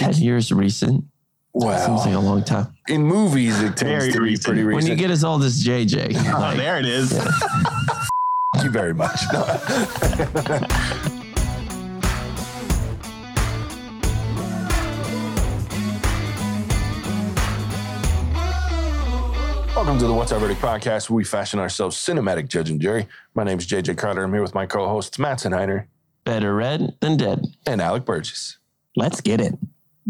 10 years recent. Well, Seems like a long time. in movies, it tends Very to be recent. pretty recent. When you get as old as JJ, Oh, like, there it is. Thank you very much. No. Welcome to the What's Our Verdict podcast, where we fashion ourselves cinematic judge and jury. My name is JJ Carter. I'm here with my co-hosts Matt Senheiner better red than dead. and Alec Burgess. Let's get it.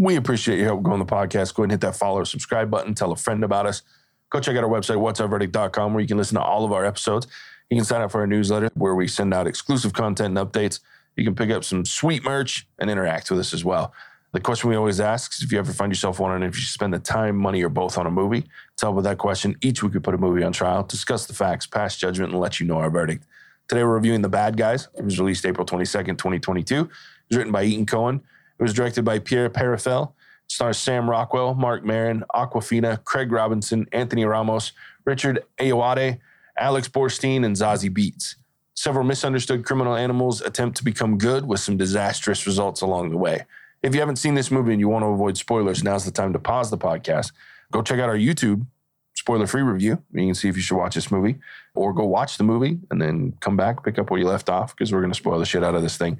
We appreciate your help going the podcast. Go ahead and hit that follow or subscribe button. Tell a friend about us. Go check out our website, whatsourverdict.com, where you can listen to all of our episodes. You can sign up for our newsletter where we send out exclusive content and updates. You can pick up some sweet merch and interact with us as well. The question we always ask is if you ever find yourself wondering if you spend the time, money, or both on a movie. To help with that question, each week we put a movie on trial, discuss the facts, pass judgment, and let you know our verdict. Today we're reviewing The Bad Guys. It was released April 22nd, 2022. It was written by Etan Cohen. It was directed by Pierre Perifel. It stars Sam Rockwell, Marc Maron, Awkwafina, Craig Robinson, Anthony Ramos, Richard Ayoade, Alex Borstein, and Zazie Beetz. Several misunderstood criminal animals attempt to become good with some disastrous results along the way. If you haven't seen this movie and you want to avoid spoilers, now's the time to pause the podcast. Go check out our YouTube spoiler free review. You can see if you should watch this movie or go watch the movie and then come back, pick up where you left off because we're going to spoil the shit out of this thing.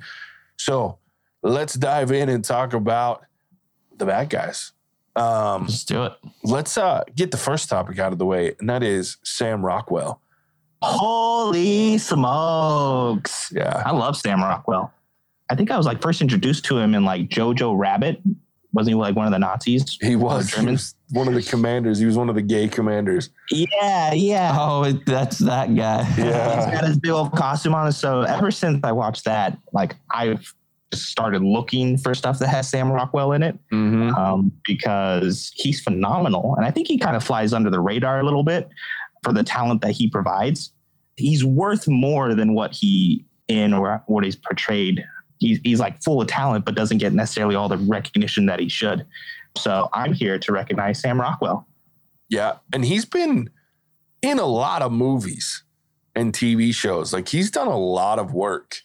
So let's dive in and talk about the bad guys. Um, Let's do it. let's uh, get the first topic out of the way, and that is Sam Rockwell. Holy smokes. Yeah. I love Sam Rockwell. I think I was like first introduced to him in like Jojo Rabbit. Wasn't he like one of the Nazis? He was, he was one of the commanders. He was one of the gay commanders. Yeah, yeah. Oh, that's that guy. Yeah. He's got his big old costume on. So ever since I watched that, like I've just started looking for stuff that has Sam Rockwell in it Mm-hmm. um, because he's phenomenal. And I think he kind of flies under the radar a little bit for the talent that he provides. He's worth more than what he in or what he's portrayed. He's, he's like full of talent, but doesn't get necessarily all the recognition that he should. So I'm here to recognize Sam Rockwell. Yeah. And he's been in a lot of movies and TV shows. Like he's done a lot of work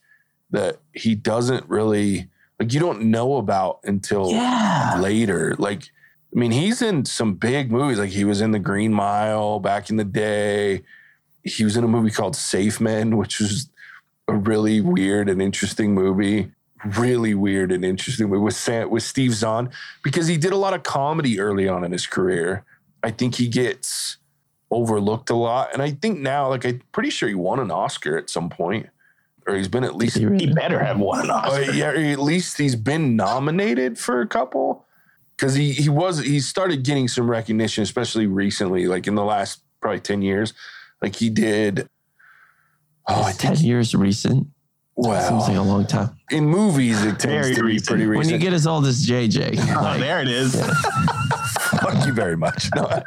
that he doesn't really like you don't know about until Yeah. later. Like, I mean, he's in some big movies. Like he was in The Green Mile back in the day. He was in a movie called Safe Men, which was a really weird and interesting movie. Really weird and interesting movie with Sam, with Steve Zahn because he did a lot of comedy early on in his career. I think he gets overlooked a lot, and I think now, like I'm pretty sure he won an Oscar at some point, or he's been at least He really- He better have won an uh, yeah, at least he's been nominated for a couple. Because he he was he started getting some recognition, especially recently, like in the last probably ten years. Like he did. Oh, I 10 think years recent. Seems like a long time. in movies it tends Very to be recent. pretty When you get as old as JJ, Oh, like, there it is. Thank you very much. No.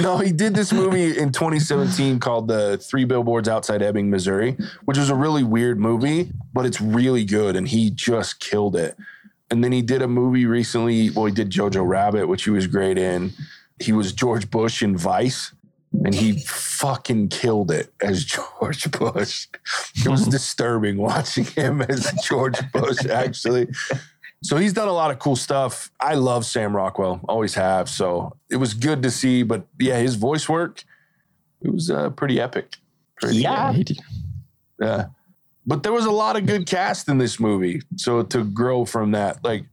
no, he did this movie in 2017 called The Three Billboards Outside Ebbing, Missouri, which was a really weird movie, but it's really good. And he just killed it. And then he did a movie recently. Well, he did Jojo Rabbit, which he was great in. He was George Bush in Vice, and he fucking killed it as George Bush. It was disturbing watching him as George Bush, actually. So he's done a lot of cool stuff. I love Sam Rockwell, always have. So it was good to see. But yeah, his voice work, it was uh, pretty epic. Pretty, Yeah. he yeah. But there was a lot of good cast in this movie. So to grow from that, like,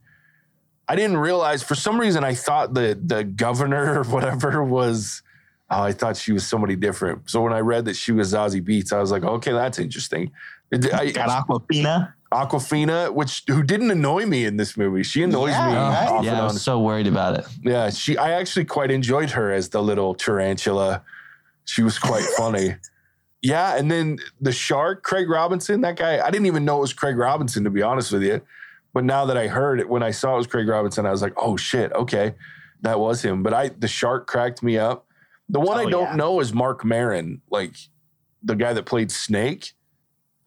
I didn't realize for some reason I thought the the governor or whatever was. Oh, I thought she was somebody different. So when I read that she was Zazie Beetz, I was like, okay, that's interesting. I, Got Awkwafina. Awkwafina, which who didn't annoy me in this movie. She annoys Yeah, me right? off yeah, I and on. was so worried about it. Yeah, she. I actually quite enjoyed her as the little tarantula. She was quite funny. Yeah, and then the shark, Craig Robinson. That guy, I didn't even know it was Craig Robinson to be honest with you. But now that I heard it, when I saw it was Craig Robinson, I was like, oh shit, okay, that was him. But I, the shark cracked me up. The one Oh, I don't yeah. know is Marc Maron, like the guy that played Snake.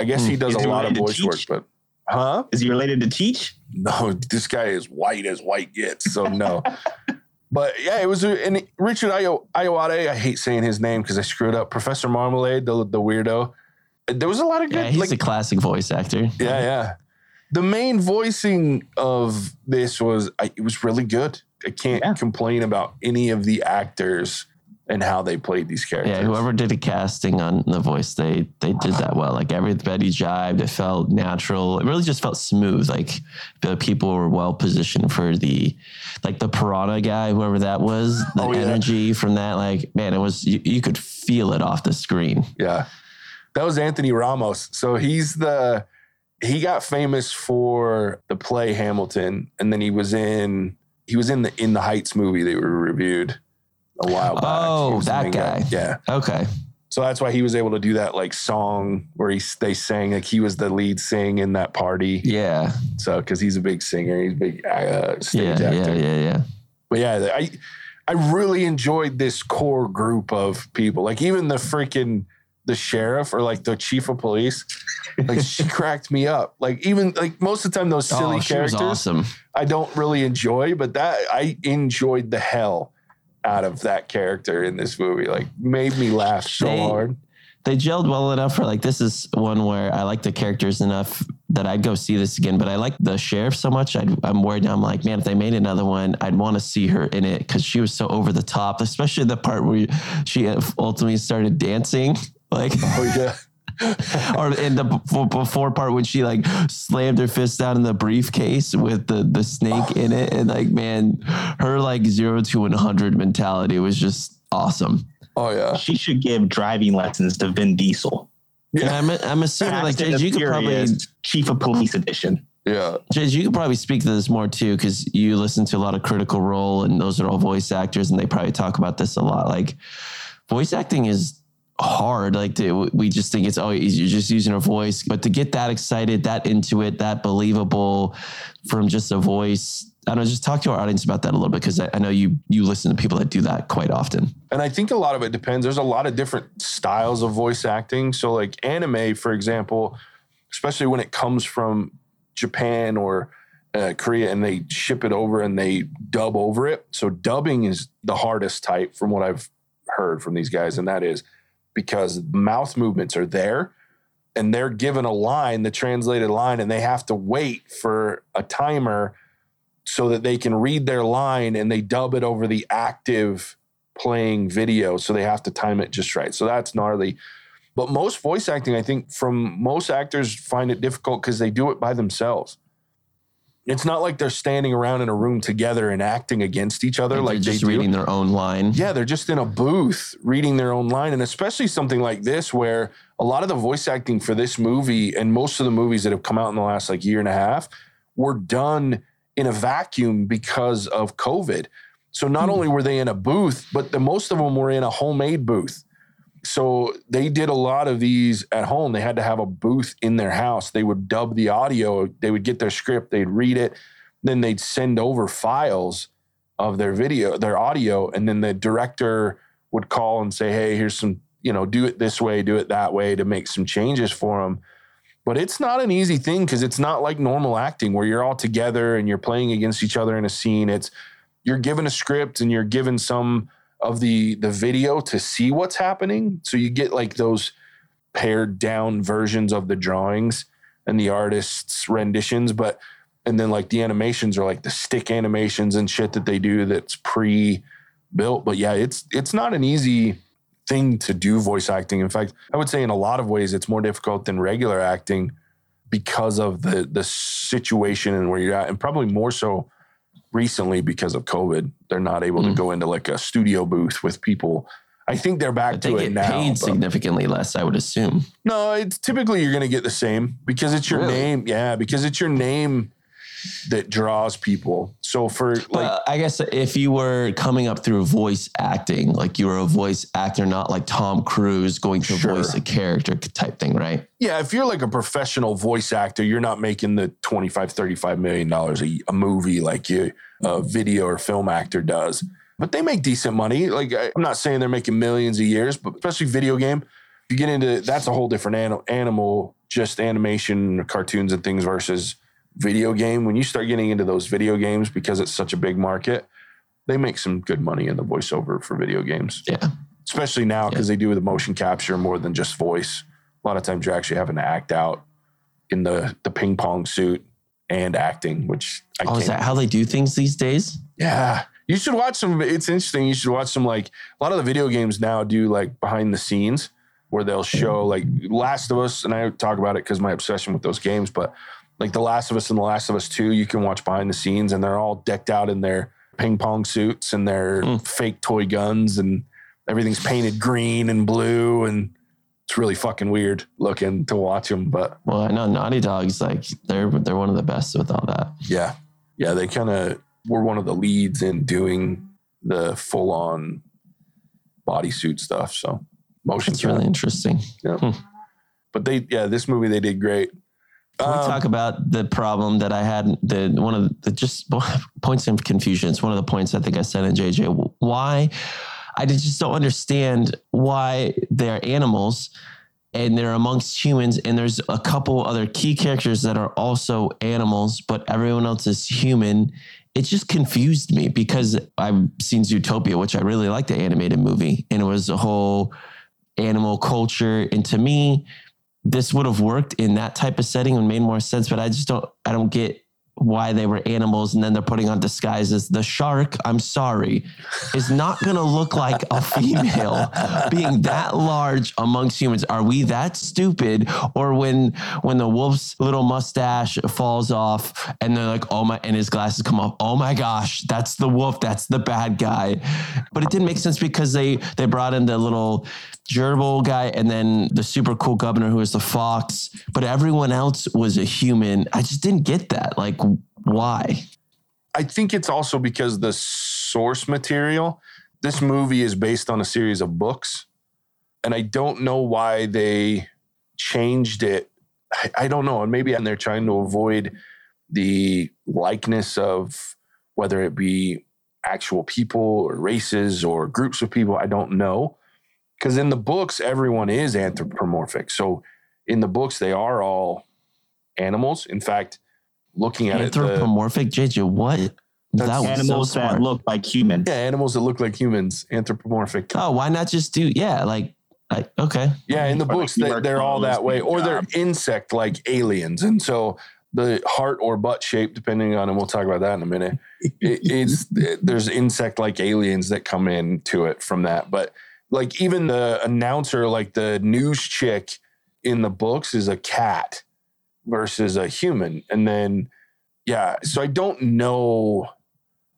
I guess Hmm. he does a lot of related to voice work, but huh? Is he related to Teach? no, this guy is white as white gets. So no. but yeah, it was a, and Richard Ayo, Ayoade. I hate saying his name because I screwed up. Professor Marmalade, the the weirdo. There was a lot of good. Yeah, he's like, a classic voice actor. yeah, yeah. the main voicing of this was I, it was really good. I can't Yeah. complain about any of the actors and how they played these characters. Yeah, whoever did the casting on the voice, they they did that well. Like everybody jived. It felt natural. It really just felt smooth. Like the people were well positioned for the, like the piranha guy, whoever that was. The Oh, yeah. energy from that, like man, it was you, you could feel it off the screen. Yeah. That was Anthony Ramos. So he's the he got famous for the play Hamilton and then he was in he was in the In the Heights movie that we reviewed a while back. Oh, He was the that guy. Yeah. Okay, So that's why he was able to do that like song where he they sang like he was the lead sing in that party. yeah, So cuz he's a big singer, he's a big uh, stage yeah, actor. yeah, yeah, yeah. But yeah, I I really enjoyed this core group of people. Like even the freaking the sheriff or like the chief of police, like she cracked me up. Like even like most of the time those silly oh, characters awesome. I don't really enjoy, but that I enjoyed the hell out of that character in this movie. Like made me laugh so They- hard. they gelled well enough for like this is one where I like the characters enough that I'd go see this again. But I like the sheriff so much. I'd, I'm worried. I'm like, man, if they made another one, I'd want to see her in it because she was so over the top. Especially the part where she uh, ultimately started dancing, like, Oh yeah. or in the before, before part when she like slammed her fist down in the briefcase with the the snake in it, and like, man, her like zero to one hundred mentality was just awesome. Oh yeah. She should give driving lessons to Vin Diesel. And I'm, I'm assuming like Fast and JJ, you could probably Chief of Police Edition. Yeah. Jay, you could probably speak to this more too, because you listen to a lot of Critical Role, and those are all voice actors, and they probably talk about this a lot. Like, voice acting is hard. Like, to, we just think it's oh, you're just using a voice, but to get that excited, that into it, that believable from just a voice. I don't know. Just talk to our audience about that a little bit, because I, I know you you listen to people that do that quite often. And I think a lot of it depends. There's a lot of different styles of voice acting. So, like anime, for example, especially when it comes from Japan or uh, Korea and they ship it over and they dub over it. So, dubbing is the hardest type from what I've heard from these guys. And that is because mouth movements are there and they're given a line, the translated line, and they have to wait for a timer so that they can read their line and they dub it over the active playing video. So they have to time it just right. So that's gnarly. But most voice acting, I think, from most actors find it difficult because they do it by themselves. It's not like they're standing around in a room together and acting against each other Like like they're just do. reading their own line. Yeah, they're just in a booth reading their own line. And especially something like this, where a lot of the voice acting for this movie and most of the movies that have come out in the last like year and a half were done in a vacuum because of COVID. So not hmm. only were they in a booth, but the most of them were in a homemade booth. So they did a lot of these at home. They had to have a booth in their house. They would dub the audio, they would get their script, they'd read it, then they'd send over files of their video, their audio, and then the director would call and say, "Hey, here's some, you know, do it this way, do it that way to make some changes for them." But it's not an easy thing because it's not like normal acting where you're all together and you're playing against each other in a scene. It's you're given a script and you're given some of the the video to see what's happening. So you get like those pared down versions of the drawings and the artist's renditions, but and then like the animations are like the stick animations and shit that they do that's pre built. But yeah, it's it's not an easy thing to do voice acting. In fact, I would say in a lot of ways it's more difficult than regular acting because of the the situation and where you're at, and probably more so recently because of COVID. They're not able to Mm. go into like a studio booth with people. I think they're back to it now. paid significantly less, I would assume. no, it's typically you're going to get the same because it's your Really? name. Yeah, because it's your name that draws people. So for like, I guess if you were coming up through voice acting, like you were a voice actor, not like Tom Cruise going to Sure. voice a character type thing, right? yeah, if you're like a professional voice actor, you're not making the 25, 35 million dollars a, a movie like you a video or film actor does. But they make decent money. Like I, I'm not saying they're making millions a years, but especially video game, if you get into that's a whole different an- animal, just animation, cartoons and things versus video game. When you start getting into those video games because it's such a big market, they make some good money in the voiceover for video games Yeah. especially now because they do the motion capture more than just voice. A lot of times you're actually having to act out in the the ping pong suit and acting, which I Oh, is that how they do things these days? Yeah. You should watch some. It's interesting. You should watch some like a lot of the video games now do like behind the scenes where they'll show like Last of Us, and I talk about it because my obsession with those games. But like The Last of Us and The Last of Us Two, you can watch behind the scenes, and they're all decked out in their ping pong suits and their Mm. fake toy guns, and everything's painted green and blue, and it's really fucking weird looking to watch them. But Well, I know Naughty Dog's like they're they're one of the best with all that. yeah, yeah, they kind of were one of the leads in doing the full on bodysuit stuff. So motion It's really interesting. Yeah. But they yeah this movie they did great Can we Um, talk about the problem that I had? The one of the just points of confusion. It's one of the points I think I said in JJ. Why I just don't understand why they're animals and they're amongst humans, and there's a couple other key characters that are also animals, but everyone else is human. It just confused me because I've seen Zootopia, which I really like the animated movie, and it was a whole animal culture. And to me, this would have worked in that type of setting and made more sense, but I just don't I don't get why they were animals and then they're putting on disguises. The shark, I'm sorry, is not gonna look like a female being that large amongst humans. Are we that stupid? Or when when the wolf's little mustache falls off and they're like, oh my and his glasses come off, oh my gosh, that's the wolf, that's the bad guy. But it didn't make sense because they they brought in the little gerbil guy and then the super cool governor who was the fox, but everyone else was a human. I just didn't get that. Like, why? i think it's also because the source material this movie is based on a series of books and i don't know why they changed it i, I don't know and maybe they're trying to avoid the likeness of whether it be actual people or races or groups of people i don't know because in the books everyone is anthropomorphic so in the books they are all animals in fact looking at it the- Anthropomorphic, JJ, what? That's that was Animals so that look like humans. Yeah, animals that look like humans, anthropomorphic. Oh, why not just do yeah, like I, okay. Yeah, in the Or like books, they, they're all that way, or they're insect like aliens, and so the heart or butt shape, depending on, and we'll talk about that in a minute. It, it's there's insect like aliens that come into it from that, but like even the announcer, like the news chick in the books, is a cat versus a human, and then yeah, so I don't know,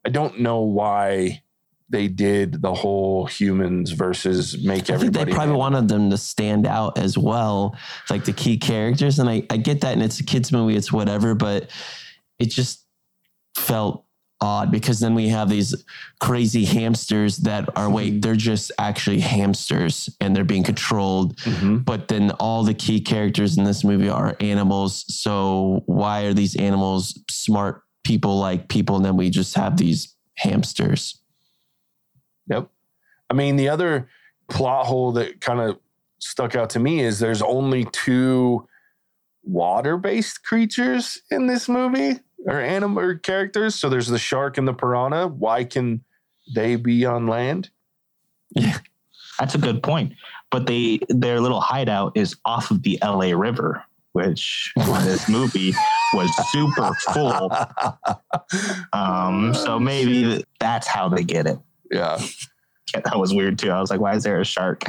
I don't know why they did the whole humans versus make everybody. I think they probably wanted them to stand out as well, like the key characters. And I, I get that, and it's a kids movie, it's whatever, but it just felt odd because then we have these crazy hamsters that are wait, they're just actually hamsters and they're being controlled. Mhm. But then all the key characters in this movie are animals. So why are these animals smart people like people? And then we just have these hamsters. Yep. I mean, the other plot hole that kind of stuck out to me is there's only two water based creatures in this movie or animal characters. So there's the shark and the piranha. Why can they be on land? Yeah, That's a good point. But they their little hideout is off of the LA River, which this movie was super full. Um, so maybe that's how they get it. Yeah. Yeah, that was weird too. I was like, why is there a shark?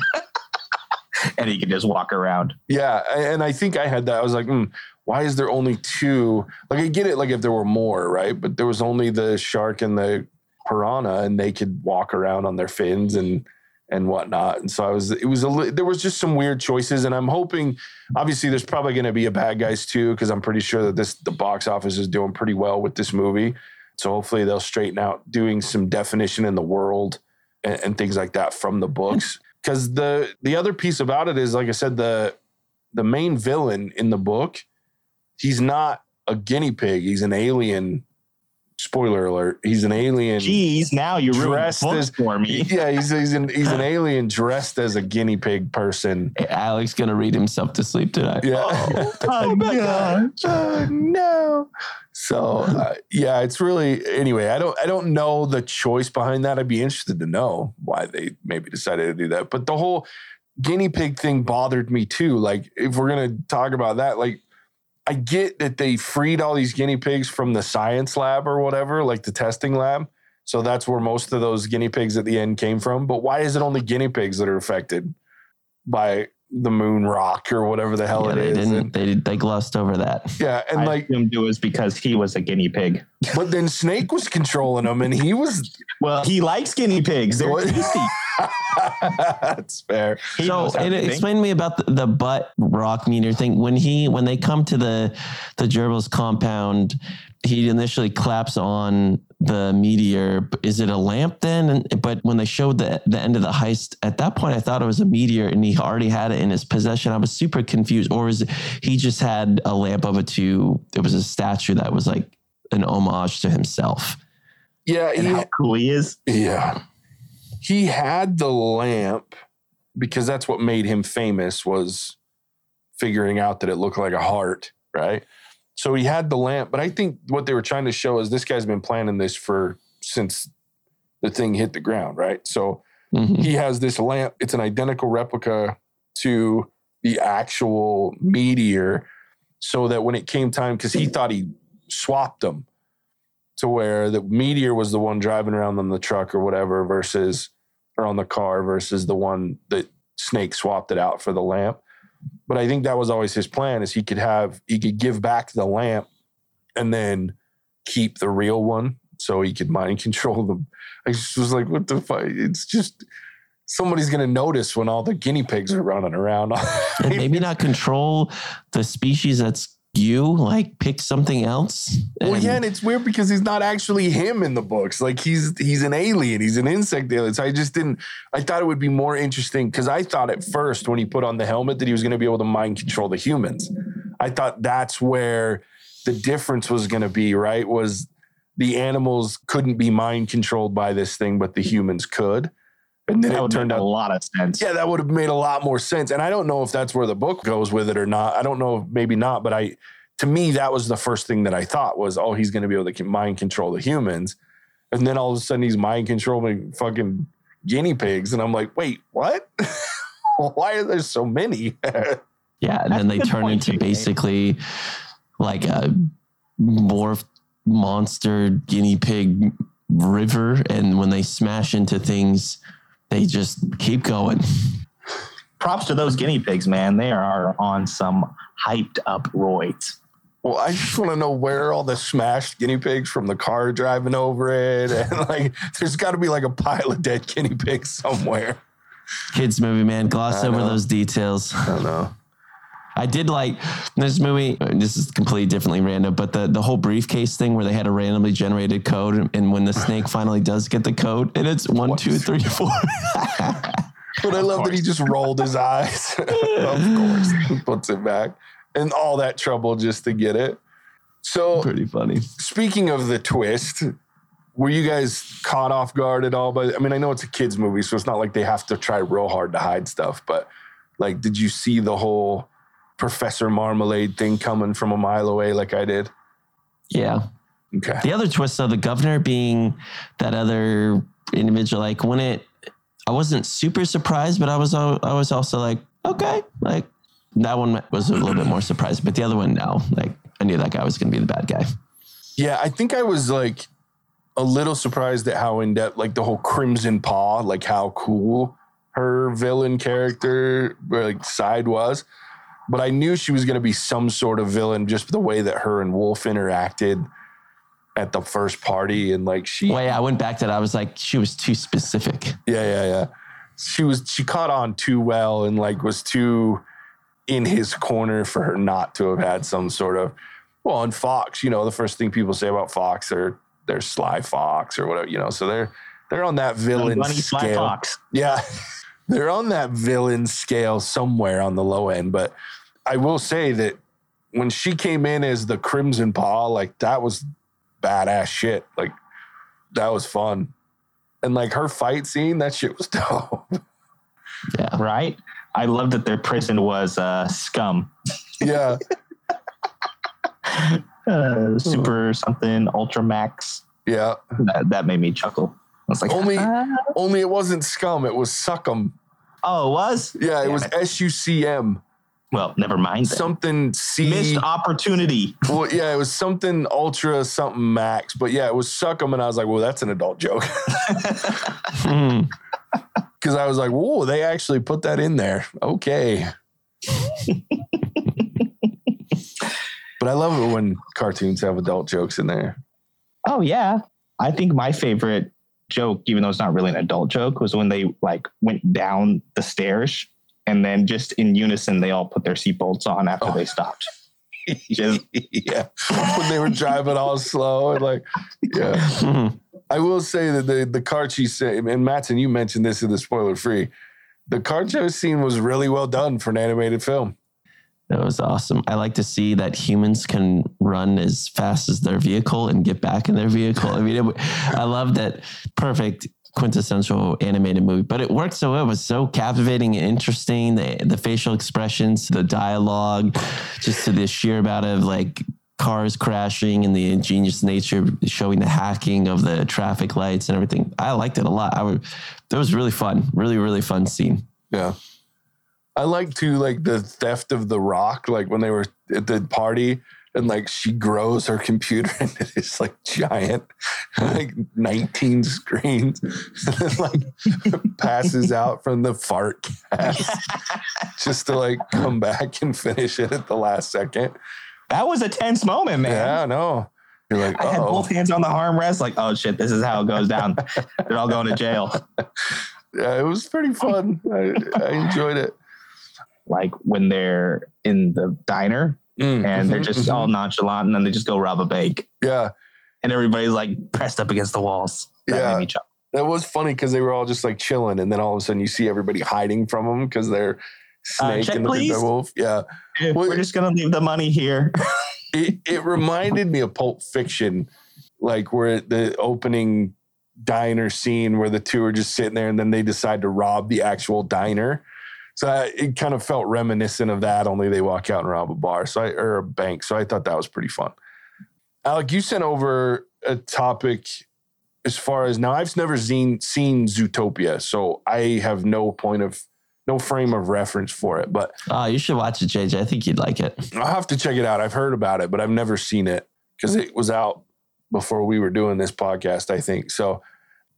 and he can just walk around. Yeah. And I think I had that. I was like, hmm, why is there only two? Like, I get it, like if there were more, right? But there was only the shark and the piranha, and they could walk around on their fins and and whatnot. And so I was, it was a, there was just some weird choices. And I'm hoping, obviously, there's probably going to be a bad guys too, because I'm pretty sure that this, the box office is doing pretty well with this movie. So hopefully they'll straighten out doing some definition in the world and, and things like that from the books. Because the the other piece about it is, like I said, the the main villain in the book, he's not a guinea pig. He's an alien. Spoiler alert: He's an alien. Geez, now you ruined Dressed as- for me. Yeah, he's he's an he's an alien dressed as a guinea pig person. Alex gonna read himself to sleep tonight. Yeah. Oh, my gosh. Oh, no. So uh, yeah, it's really anyway. I don't I don't know the choice behind that. I'd be interested to know why they maybe decided to do that. But the whole guinea pig thing bothered me too. Like if we're gonna talk about that, like I get that they freed all these guinea pigs from the science lab or whatever, like the testing lab. So that's where most of those guinea pigs at the end came from. But why is it only guinea pigs that are affected by the moon rock or whatever the hell Yeah, it they is? didn't. And- they they glossed over that. yeah, and I like, assumed it was because he was a guinea pig. but then Snake was controlling him, and he was. Well, he likes guinea pigs. They're tasty. that's fair. He so knows how and to explain to me about the, the butt rock meter thing. When he when they come to the the gerbils compound, he initially claps on the meteor. Is it a lamp then? And, but when they showed the the end of the heist, at that point I thought it was a meteor, and he already had it in his possession. I was super confused. Or is it, he just had a lamp of it to? It was a statue that was like an homage to himself. Yeah, and he, how cool he is. Yeah. He had the lamp because that's what made him famous was figuring out that it looked like a heart, right? So he had the lamp, but I think what they were trying to show is this guy's been planning this for since the thing hit the ground, right? So Mhm. he has this lamp. It's an identical replica to the actual meteor, so that when it came time, because he thought he swapped them to where the meteor was the one driving around on the truck or whatever versus or on the car versus the one that Snake swapped it out for the lamp. But I think that was always his plan is he could have he could give back the lamp and then keep the real one so he could mind control them. I just was like, what the fuck? It's just somebody's gonna notice when all the guinea pigs are running around. and maybe not control the species that's you. Like pick something else. Well, And- yeah, and it's weird because he's not actually him in the books. Like he's he's an alien. He's an insect alien. So I just didn't. I thought it would be more interesting because I thought at first when he put on the helmet that he was going to be able to mind control the humans. I thought that's where the difference was going to be. Right? Was the animals couldn't be mind controlled by this thing, but the humans could. And then That it turned out a lot of sense. yeah, that would have made a lot more sense. And I don't know if that's where the book goes with it or not. I don't know, maybe not. But I, to me, that was the first thing that I thought was, oh, he's going to be able to mind control the humans, and then all of a sudden he's mind controlling fucking guinea pigs, and I'm like, wait, what? Why are there so many? Yeah, and then they turn into too, Dave. basically like a morphed monster guinea pig river, and when they smash into things, they just keep going. Props to those guinea pigs, man. They are on some hyped up roids. well, I just want to know where all the smashed guinea pigs from the car driving over it, and like, there's got to be like a pile of dead guinea pigs somewhere. Kids movie, man, gloss over those details. I don't know. I did like this movie. This is completely differently random, but the, the whole briefcase thing where they had a randomly generated code, and when the snake finally does get the code, and it's one, two, three, four. But I love that he just rolled his eyes. of course, he puts it back, and all that trouble just to get it. So, Pretty funny. speaking of the twist, were you guys caught off guard at all? But I mean, I know it's a kids' movie, so it's not like they have to try real hard to hide stuff. But like, did you see the whole Professor Marmalade thing coming from a mile away, like I did? Yeah. Okay. The other twist of the governor being that other individual, like when it, I wasn't super surprised, but I was, I was also like, okay, like that one was a little bit more surprised, but the other one, no, like I knew that guy was going to be the bad guy. Yeah, I think I was like a little surprised at how in depth, like the whole Crimson Paw, like how cool her villain character like side was. But I knew she was going to be some sort of villain, just the way that her and Wolf interacted at the first party, and like she Wait, I went back to that. I was like, she was too specific. yeah, yeah, yeah. She was she caught on too well and like was too in his corner for her not to have had some sort of well, on Fox, you know, the first thing people say about Fox are they're Sly Fox or whatever, you know. So they're they're on that villain scale. Fox. Yeah. They're on that villain scale somewhere on the low end. But I will say that when she came in as the Crimson Paw, like that was badass shit. Like that was fun. And like her fight scene, that shit was dope. Yeah. right? I love that their prison was uh, scum. yeah. Uh, super something, Ultra Max. Yeah. That, that made me chuckle. I was like, Only "Ah." only it wasn't scum, it was suckum. oh, it was? Yeah, it Damn was S U C M. Well, never mind. then. something C. Missed opportunity. well, yeah, it was something ultra something max, but yeah, it was suck 'em, and I was like, well, that's an adult joke Hmm. because I was like, whoa, they actually put that in there. Okay. but I love it when cartoons have adult jokes in there. Oh yeah. I think my favorite joke, even though it's not really an adult joke, was when they like went down the stairs and then just in unison they all put their seatbelts on after Oh. they stopped. Just yeah, when they were driving all slow and like, yeah. Hmm. I will say that the the car chase scene, and Matson, you mentioned this in the spoiler free. The car chase scene was really well done for an animated film. That was awesome. I like to see that humans can run as fast as their vehicle and get back in their vehicle. I mean, it, I love that perfect quintessential animated movie, but it worked so well. It was so captivating and interesting. The, the facial expressions, the dialogue, just to the sheer amount of like cars crashing and the ingenious nature showing the hacking of the traffic lights and everything. I liked it a lot. I would, that was really fun. Really, really fun scene. Yeah. I like to like the theft of the rock, like when they were at the party and like she grows her computer into this like giant, like 19 screens, and then like passes out from the fart cast just to like come back and finish it at the last second. that was a tense moment, man. Yeah, no. You're like, oh, I had both hands on the armrest, like, oh shit, this is how it goes down. They're all going to jail. yeah, it was pretty fun. I, I enjoyed it. Like when they're in the diner Mm, and they're mhm, just all nonchalant and then they just go rob a bank. yeah. And everybody's like pressed up against the walls. That Yeah. made me. That was funny because they were all just like chilling, and then all of a sudden you see everybody hiding from them because they're snake Uh, check, and the please. big wolf. Yeah, Well- We're just gonna leave the money here. it it reminded me of Pulp Fiction, like where the opening diner scene where the two are just sitting there, and then they decide to rob the actual diner. So I, it kind of felt reminiscent of that. Only they walk out and rob a bar, so I, or a bank. So I thought that was pretty fun. Alec, you sent over a topic as far as now. I've never seen seen Zootopia, so I have no point of no frame of reference for it. But Oh, you should watch it, JJ. I think you'd like it. I'll have to check it out. I've heard about it, but I've never seen it because it was out before we were doing this podcast, I think. So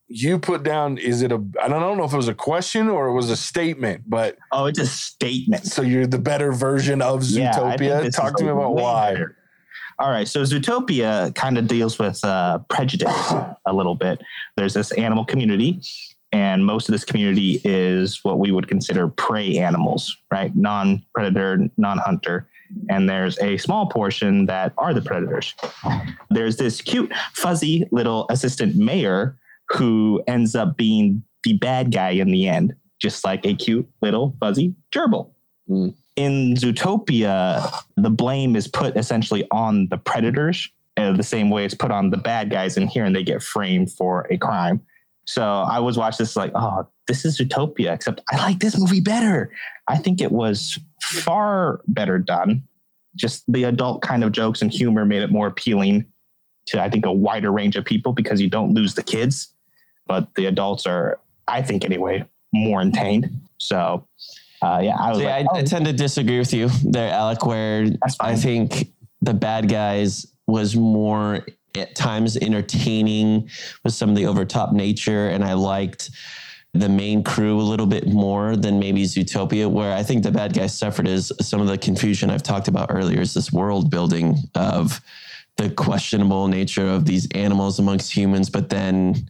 you put down, is it a, I don't know if it was a question or it was a statement, but Oh, it's a statement. so you're the better version of Yeah, Zootopia. this Talk to me about why. better. All right, so Zootopia kind of deals with uh, prejudice a little bit. There's this animal community, and most of this community is what we would consider prey animals, right? Non predator, non hunter. And there's a small portion that are the predators. There's this cute, fuzzy little assistant mayor who ends up being the bad guy in the end, just like a cute little fuzzy gerbil. Mm. In Zootopia, the blame is put essentially on the predators, uh, the same way it's put on the bad guys in here, and they get framed for a crime. So I was watching this like, oh, this is Zootopia, except I like this movie better. I think it was far better done. Just the adult kind of jokes and humor made it more appealing to, I think, a wider range of people because you don't lose the kids, but the adults are, I think anyway, more entertained. So, uh, yeah, I was See, like, I, I oh, tend to disagree with you there, Alec, where I think the bad guys was more at times entertaining with some of the overtop nature. And I liked the main crew a little bit more than maybe Zootopia, where I think the bad guys suffered is some of the confusion I've talked about earlier is this world building of the questionable nature of these animals amongst humans, but then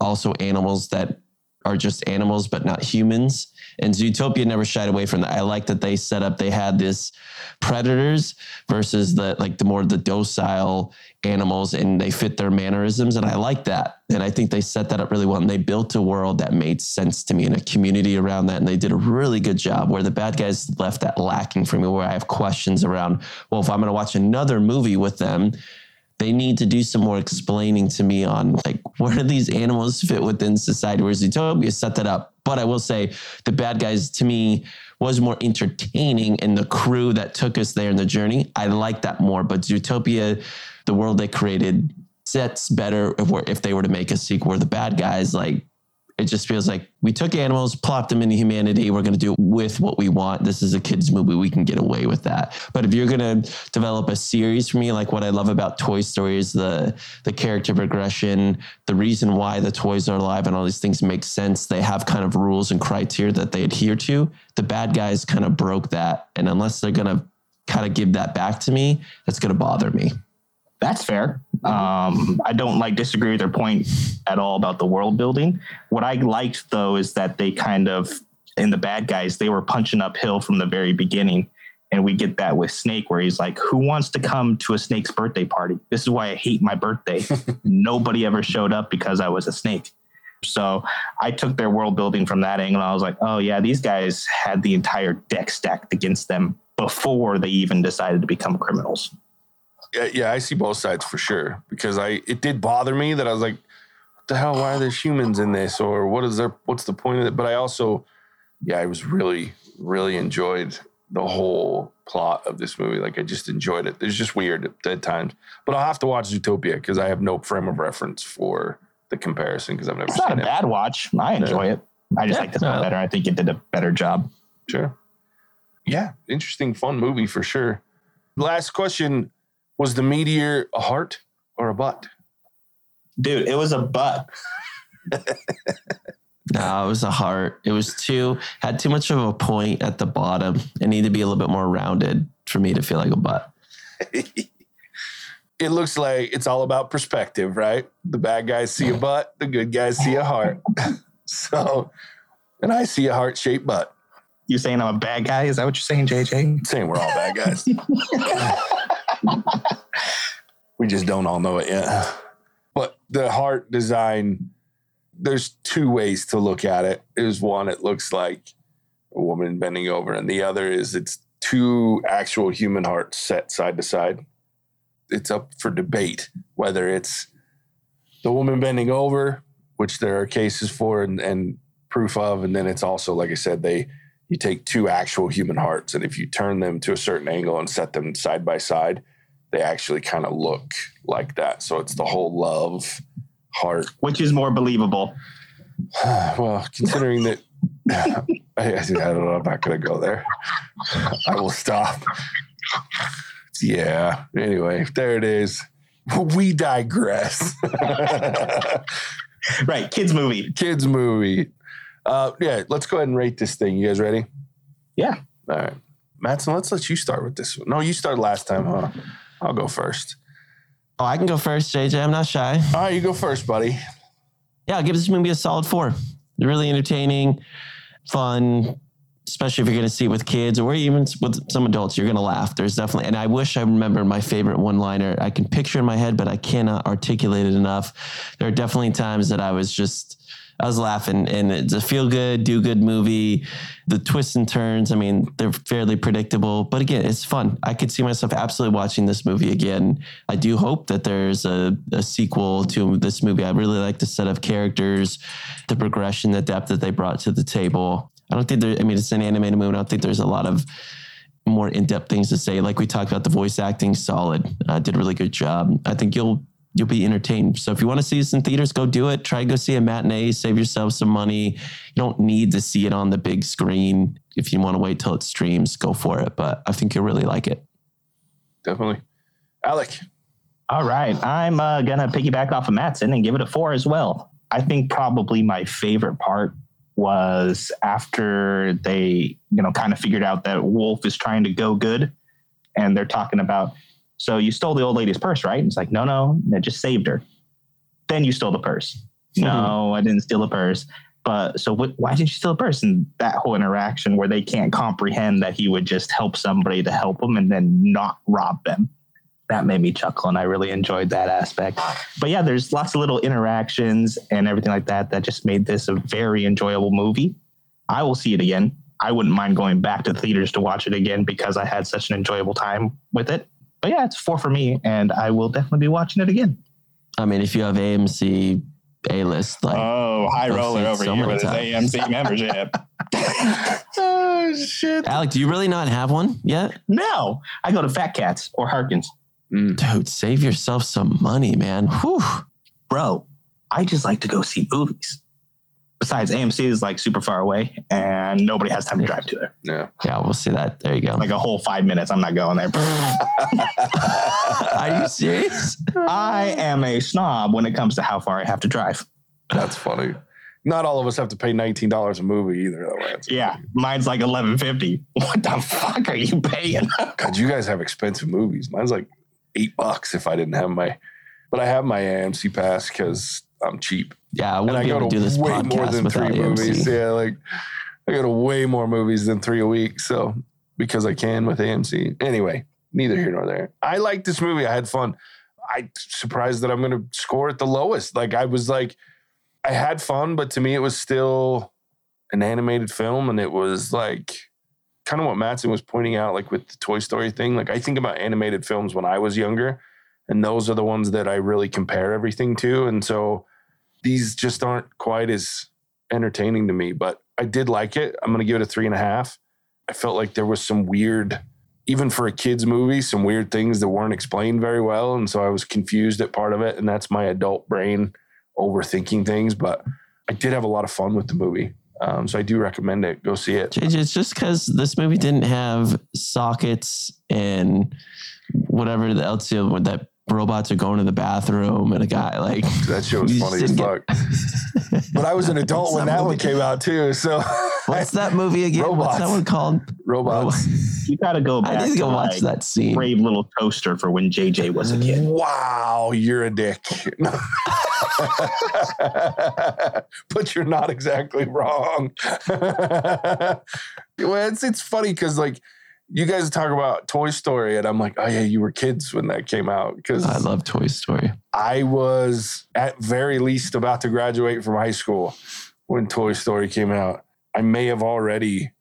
also animals that are just animals but not humans. And Zootopia never shied away from that. I like that they set up they had this predators versus the like the more the docile animals and they fit their mannerisms and I like that. And I think they set that up really well and they built a world that made sense to me and a community around that and they did a really good job where the bad guys left that lacking for me where I have questions around well if I'm going to watch another movie with them they need to do some more explaining to me on like where do these animals fit within society where Zootopia set that up. But I will say the bad guys to me was more entertaining and the crew that took us there in the journey. I like that more. But Zootopia, the world they created sets better if, if they were to make a sequel where the bad guys like It just feels like we took animals, plopped them into humanity. We're going to do it with what we want. This is a kids' movie. We can get away with that. But if you're going to develop a series for me, like what I love about Toy Story is the the character progression, the reason why the toys are alive, and all these things make sense. They have kind of rules and criteria that they adhere to. The bad guys kind of broke that, and unless they're going to kind of give that back to me, that's going to bother me. That's fair. Um, I don't like disagree with their point at all about the world building. What I liked though is that they kind of in the bad guys they were punching uphill from the very beginning, and we get that with Snake where he's like, "Who wants to come to a snake's birthday party? This is why I hate my birthday. Nobody ever showed up because I was a snake." So I took their world building from that angle. I was like, "Oh yeah, these guys had the entire deck stacked against them before they even decided to become criminals." Yeah, yeah, I see both sides for sure because I it did bother me that I was like, what the hell? Why are there humans in this? Or what is there? What's the point of it? But I also, yeah, I was really, really enjoyed the whole plot of this movie. Like I just enjoyed it. It's just weird at, at times, but I'll have to watch Zootopia because I have no frame of reference for the comparison because I've never watched. It's seen not a it. bad watch. I enjoy it. I just Yeah, like this one no. better. I think it did a better job. Sure. Yeah, interesting, fun movie for sure. Last question: Was the meteor a heart or a butt? Dude, it was a butt. No, it was a heart. It was too had too much of a point at the bottom. It needed to be a little bit more rounded for me to feel like a butt. it looks like it's all about perspective, right? The bad guys see a butt, the good guys see a heart. so, and I see a heart shaped butt. You saying I'm a bad guy? Is that what you're saying, JJ? Saying we're all bad guys. We just don't all know it yet. But the heart design, there's two ways to look at it. There's one, it looks like a woman bending over, and the other is it's two actual human hearts set side to side. It's up for debate whether it's the woman bending over, which there are cases for and, and proof of, and then it's also, like I said, they you take two actual human hearts, and if you turn them to a certain angle and set them side by side, they actually kind of look like that. So it's the whole love heart. Which is more believable? well, considering that, I, I don't know. I'm not going to go there. I will stop. Yeah. Anyway, there it is. We digress. Right, kids movie. Kids movie. Uh, yeah, let's go ahead and rate this thing. You guys ready? Yeah. All right. Matson, let's let you start with this one. No, you started last time, huh? I'll go first. Oh, I can go first, JJ. I'm not shy. All right, you go first, buddy. Yeah, I'll give this movie a solid four. Really entertaining, fun, especially if you're going to see it with kids or even with some adults. You're going to laugh. There's definitely, and I wish I remember my favorite one liner. I can picture in my head, but I cannot articulate it enough. There are definitely times that I was just, I was laughing, and it's a feel good, do good movie. The twists and turns, I mean, they're fairly predictable, but again, it's fun. I could see myself absolutely watching this movie again. I do hope that there's a, a sequel to this movie. I really like the set of characters, the progression, the depth that they brought to the table. I don't think there, I mean, it's an animated movie. I don't think there's a lot of more in-depth things to say. Like we talked about, the voice acting solid, uh, did a really good job. I think you'll you'll be entertained. So if you want to see this in theaters, go do it. Try to go see a matinee. Save yourself some money. You don't need to see it on the big screen. If you want to wait till it streams, go for it. But I think you'll really like it. Definitely. Alec. All right. I'm uh, going to piggyback off of Matson and give it a four as well. I think probably my favorite part was after they, you know, kind of figured out that Wolf is trying to go good and they're talking about, so you stole the old lady's purse, right? And it's like, no, no, I just saved her. Then you stole the purse. No, I didn't steal the purse. But so what, why did you steal the purse? And that whole interaction where they can't comprehend that he would just help somebody to help them and then not rob them that made me chuckle and I really enjoyed that aspect. But yeah, there's lots of little interactions and everything like that that just made this a very enjoyable movie. I will see it again. I wouldn't mind going back to theaters to watch it again because I had such an enjoyable time with it. But yeah, it's four for me and I will definitely be watching it again. I mean, if you have AMC A list, like Oh, high I've roller over so here many with his times. AMC membership. Oh, shit. Alec, do you really not have one yet? no, I go to Fat Cats or Harkins. Mm. Dude, save yourself some money, man. Whew. Bro, I just like to go see movies. Besides, AMC is like super far away, and nobody has time to drive to there. Yeah. Yeah, we'll see that. There you go. Like a whole five minutes, I'm not going there. Are you serious? I am a snob when it comes to how far I have to drive. That's funny. Not all of us have to pay nineteen dollars a movie either, though. Lance. Yeah, mine's like eleven fifty. What the fuck are you paying? God, you guys have expensive movies. Mine's like eight bucks if I didn't have my, but I have my AMC pass because I'm cheap Yeah, I and wouldn't I be go able to do this way more than three AMC. movies. Yeah, like I go to way more movies than three a week. So because I can with AMC. Anyway, neither here nor there. I like this movie. I had fun. I surprised that I'm going to score at the lowest. Like I was like, I had fun, but to me it was still an animated film, and it was like kind of what Matson was pointing out, like with the Toy Story thing. Like I think about animated films when I was younger, and those are the ones that I really compare everything to, and so these just aren't quite as entertaining to me. But I did like it. I'm going to give it a three and a half. I felt like there was some weird, even for a kids movie, some weird things that weren't explained very well, and so I was confused at part of it, and that's my adult brain overthinking things. But I did have a lot of fun with the movie, um, so I do recommend it. Go see it. JJ, it's just because this movie didn't have sockets and whatever else you know, that robots are going to the bathroom and a guy like That shit was funny as didn't fuck. But I was an adult What's when that that one came out too. So What's that movie again? What's that one called? robots. You got to go back I need to go to watch like that scene. Brave Little Toaster for when JJ was a kid. Wow, you're a dick. but you're not exactly wrong. well, it's it's funny because like you guys talk about Toy Story, and I'm like, oh yeah, you were kids when that came out because I love Toy Story. I was at very least about to graduate from high school when Toy Story came out. I may have already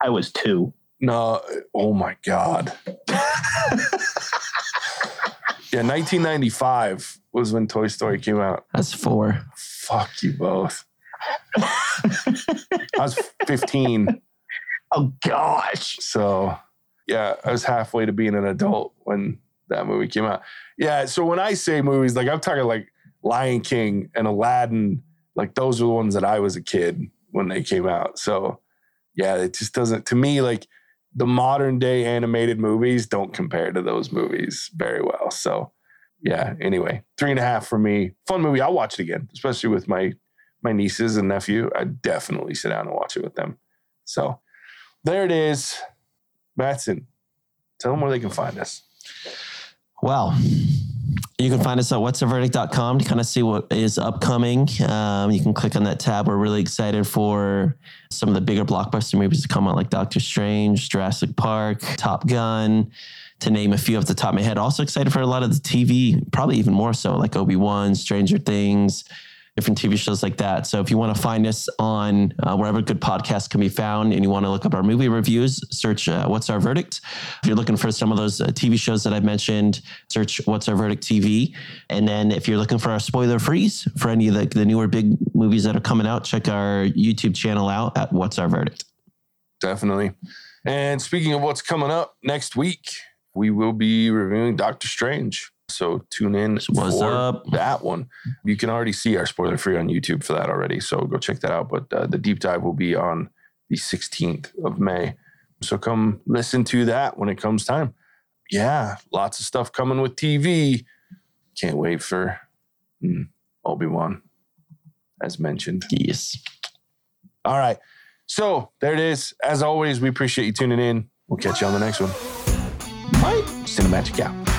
I was two. no, oh my God. yeah, 1995 was when Toy Story came out. That's four. Fuck you both. I was 15. Oh gosh. So, yeah, I was halfway to being an adult when that movie came out. Yeah, so when I say movies, like I'm talking like Lion King and Aladdin, like those are the ones that I was a kid when they came out. So, yeah, it just doesn't, to me, like the modern day animated movies don't compare to those movies very well. So, yeah, anyway, three and a half for me. Fun movie. I'll watch it again, especially with my my nieces and nephew. I'd definitely sit down and watch it with them. So, there it is. Matson, tell them where they can find us. Well, you can find us at whatsaverdict.com to kind of see what is upcoming. Um, you can click on that tab. We're really excited for some of the bigger blockbuster movies to come out, like Doctor Strange, Jurassic Park, Top Gun, to name a few off the top of my head. Also excited for a lot of the TV, probably even more so, like Obi Wan, Stranger Things, different TV shows like that. So if you want to find us on uh, wherever good podcasts can be found and you want to look up our movie reviews, search uh, What's Our Verdict. If you're looking for some of those uh, TV shows that I've mentioned, search What's Our Verdict TV. And then if you're looking for our spoiler freeze for any of the, the newer big movies that are coming out, check our YouTube channel out at What's Our Verdict. Definitely. And speaking of what's coming up next week, we will be reviewing Doctor Strange. So tune in What's for up? that one. You can already see our spoiler free on YouTube for that already. So go check that out. But uh, the deep dive will be on the 16th of May. So come listen to that when it comes time. Yeah, lots of stuff coming with TV. Can't wait for mm, Obi Wan, as mentioned. Yes. All right. So there it is. As always, we appreciate you tuning in. We'll catch you on the next one. Bye. Cinemagic out.